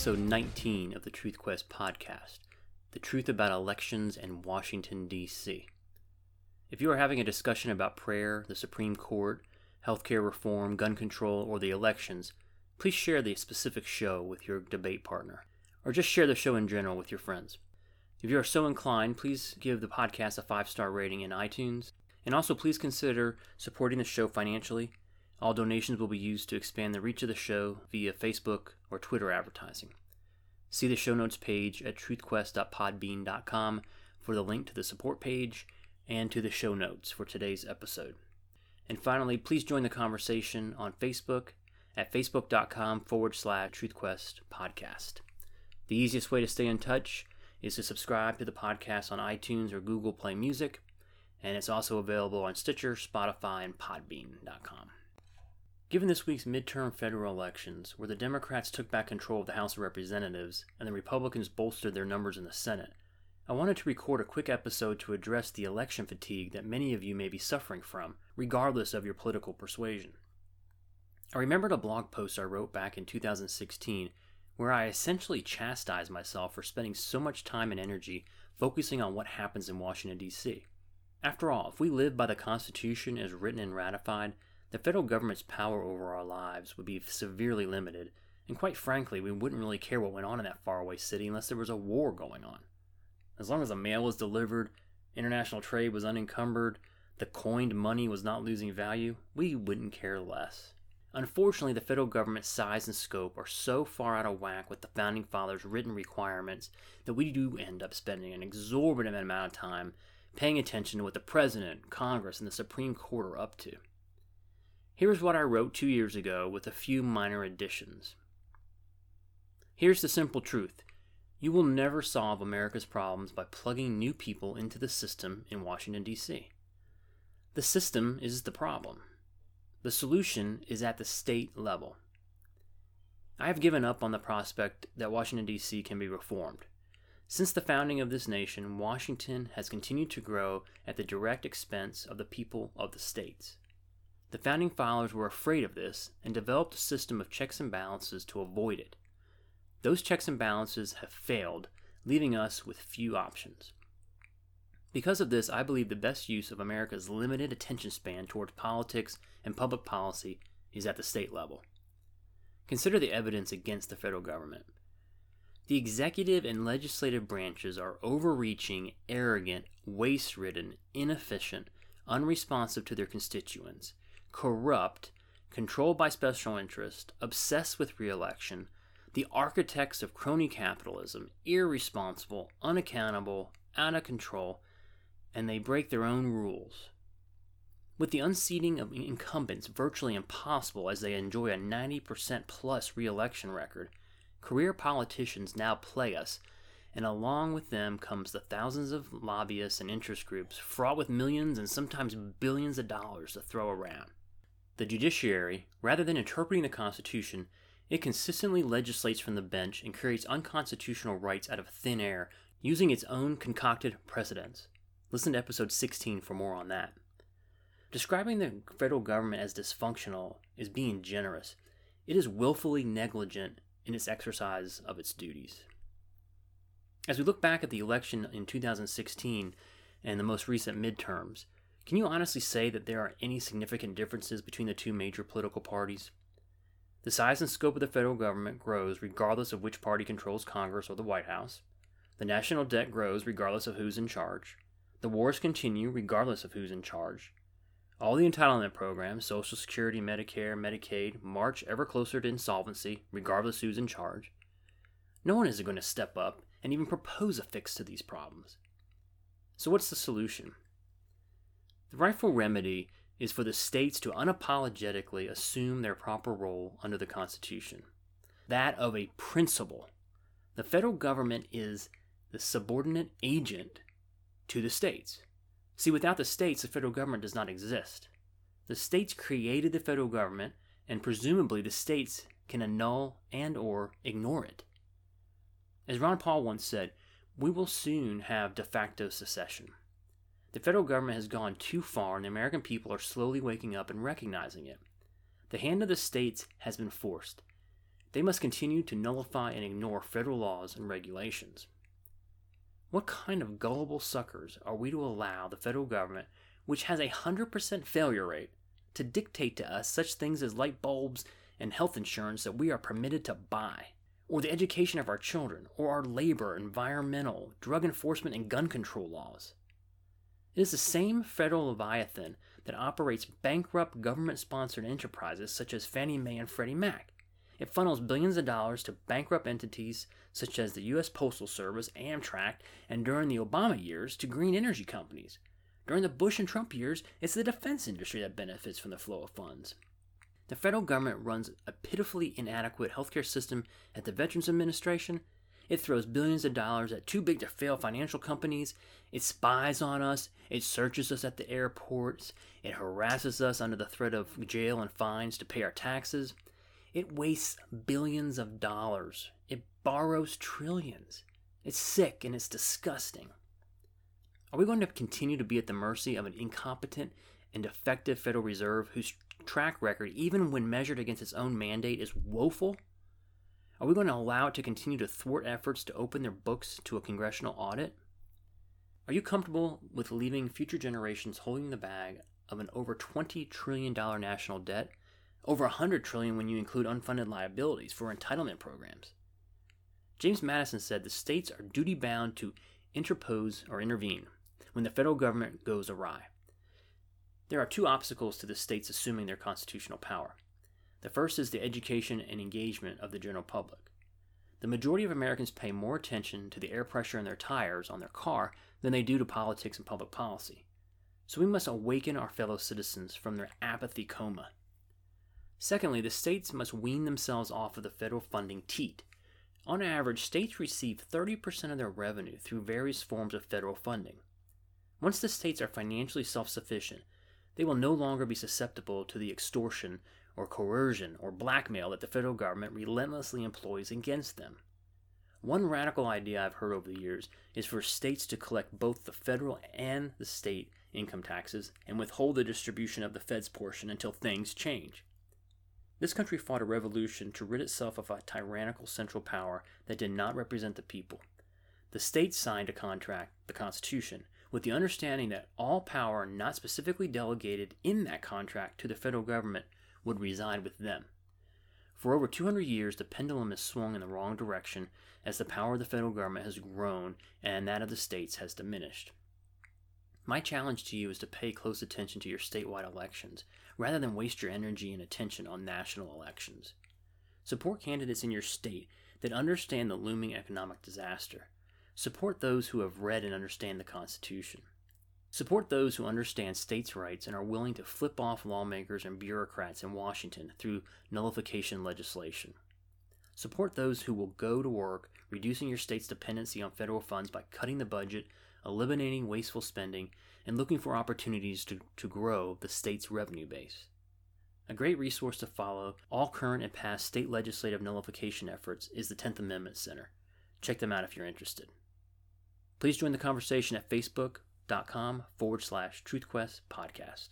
episode 19 of the Truth Quest podcast The Truth About Elections in Washington, D.C. If you are having a discussion about prayer, the Supreme Court, healthcare reform, gun control, or the elections, please share the specific show with your debate partner, or just share the show in general with your friends. If you are so inclined, please give the podcast a five star rating in iTunes, and also please consider supporting the show financially all donations will be used to expand the reach of the show via Facebook or Twitter advertising. See the show notes page at truthquest.podbean.com for the link to the support page and to the show notes for today's episode. And finally, please join the conversation on Facebook at facebook.com forward slash truthquest podcast. The easiest way to stay in touch is to subscribe to the podcast on iTunes or Google Play Music, and it's also available on Stitcher, Spotify, and Podbean.com. Given this week's midterm federal elections, where the Democrats took back control of the House of Representatives and the Republicans bolstered their numbers in the Senate, I wanted to record a quick episode to address the election fatigue that many of you may be suffering from, regardless of your political persuasion. I remembered a blog post I wrote back in 2016 where I essentially chastised myself for spending so much time and energy focusing on what happens in Washington, D.C. After all, if we live by the Constitution as written and ratified, the federal government's power over our lives would be severely limited, and quite frankly, we wouldn't really care what went on in that faraway city unless there was a war going on. As long as the mail was delivered, international trade was unencumbered, the coined money was not losing value, we wouldn't care less. Unfortunately, the federal government's size and scope are so far out of whack with the Founding Fathers' written requirements that we do end up spending an exorbitant amount of time paying attention to what the President, Congress, and the Supreme Court are up to. Here's what I wrote two years ago with a few minor additions. Here's the simple truth you will never solve America's problems by plugging new people into the system in Washington, D.C. The system is the problem. The solution is at the state level. I have given up on the prospect that Washington, D.C. can be reformed. Since the founding of this nation, Washington has continued to grow at the direct expense of the people of the states. The founding fathers were afraid of this and developed a system of checks and balances to avoid it. Those checks and balances have failed, leaving us with few options. Because of this, I believe the best use of America's limited attention span towards politics and public policy is at the state level. Consider the evidence against the federal government. The executive and legislative branches are overreaching, arrogant, waste ridden, inefficient, unresponsive to their constituents, corrupt, controlled by special interest, obsessed with reelection, the architects of crony capitalism, irresponsible, unaccountable, out of control, and they break their own rules. With the unseating of incumbents virtually impossible as they enjoy a 90% plus reelection record, career politicians now play us, and along with them comes the thousands of lobbyists and interest groups fraught with millions and sometimes billions of dollars to throw around. The judiciary, rather than interpreting the Constitution, it consistently legislates from the bench and creates unconstitutional rights out of thin air using its own concocted precedents. Listen to episode 16 for more on that. Describing the federal government as dysfunctional is being generous. It is willfully negligent in its exercise of its duties. As we look back at the election in 2016 and the most recent midterms, can you honestly say that there are any significant differences between the two major political parties? The size and scope of the federal government grows regardless of which party controls Congress or the White House. The national debt grows regardless of who's in charge. The wars continue regardless of who's in charge. All the entitlement programs, Social Security, Medicare, Medicaid, march ever closer to insolvency regardless who's in charge. No one is going to step up and even propose a fix to these problems. So, what's the solution? The rightful remedy is for the states to unapologetically assume their proper role under the Constitution that of a principal. The federal government is the subordinate agent to the states. See, without the states, the federal government does not exist. The states created the federal government, and presumably the states can annul and or ignore it. As Ron Paul once said, we will soon have de facto secession. The federal government has gone too far, and the American people are slowly waking up and recognizing it. The hand of the states has been forced. they must continue to nullify and ignore federal laws and regulations. What kind of gullible suckers are we to allow the federal government, which has a 100% failure rate, to dictate to us such things as light bulbs and health insurance that we are permitted to buy? or the education of our children, or our labor, environmental, drug enforcement, and gun control laws. It is the same federal leviathan that operates bankrupt government sponsored enterprises such as Fannie Mae and Freddie Mac. It funnels billions of dollars to bankrupt entities such as the U.S. Postal Service, Amtrak, and during the Obama years to green energy companies. During the Bush and Trump years, it's the defense industry that benefits from the flow of funds. The federal government runs a pitifully inadequate healthcare system at the Veterans Administration. It throws billions of dollars at too big to fail financial companies. It spies on us. It searches us at the airports. It harasses us under the threat of jail and fines to pay our taxes. It wastes billions of dollars. It borrows trillions. It's sick and it's disgusting. Are we going to continue to be at the mercy of an incompetent and defective Federal Reserve whose track record, even when measured against its own mandate, is woeful? Are we going to allow it to continue to thwart efforts to open their books to a congressional audit? Are you comfortable with leaving future generations holding the bag of an over $20 trillion national debt, over 100 trillion when you include unfunded liabilities for entitlement programs? James Madison said the states are duty bound to interpose or intervene when the federal government goes awry. There are two obstacles to the states assuming their constitutional power. The first is the education and engagement of the general public. The majority of Americans pay more attention to the air pressure in their tires on their car than they do to politics and public policy. So we must awaken our fellow citizens from their apathy coma. Secondly, the states must wean themselves off of the federal funding teat. On average, states receive 30% of their revenue through various forms of federal funding. Once the states are financially self sufficient, they will no longer be susceptible to the extortion or coercion or blackmail that the federal government relentlessly employs against them. One radical idea I've heard over the years is for states to collect both the federal and the state income taxes and withhold the distribution of the Fed's portion until things change. This country fought a revolution to rid itself of a tyrannical central power that did not represent the people. The states signed a contract, the Constitution, with the understanding that all power not specifically delegated in that contract to the federal government would reside with them. For over 200 years, the pendulum has swung in the wrong direction as the power of the federal government has grown and that of the states has diminished. My challenge to you is to pay close attention to your statewide elections rather than waste your energy and attention on national elections. Support candidates in your state that understand the looming economic disaster Support those who have read and understand the Constitution. Support those who understand states' rights and are willing to flip off lawmakers and bureaucrats in Washington through nullification legislation. Support those who will go to work reducing your state's dependency on federal funds by cutting the budget, eliminating wasteful spending, and looking for opportunities to, to grow the state's revenue base. A great resource to follow all current and past state legislative nullification efforts is the 10th Amendment Center. Check them out if you're interested. Please join the conversation at facebook.com forward slash truthquest podcast.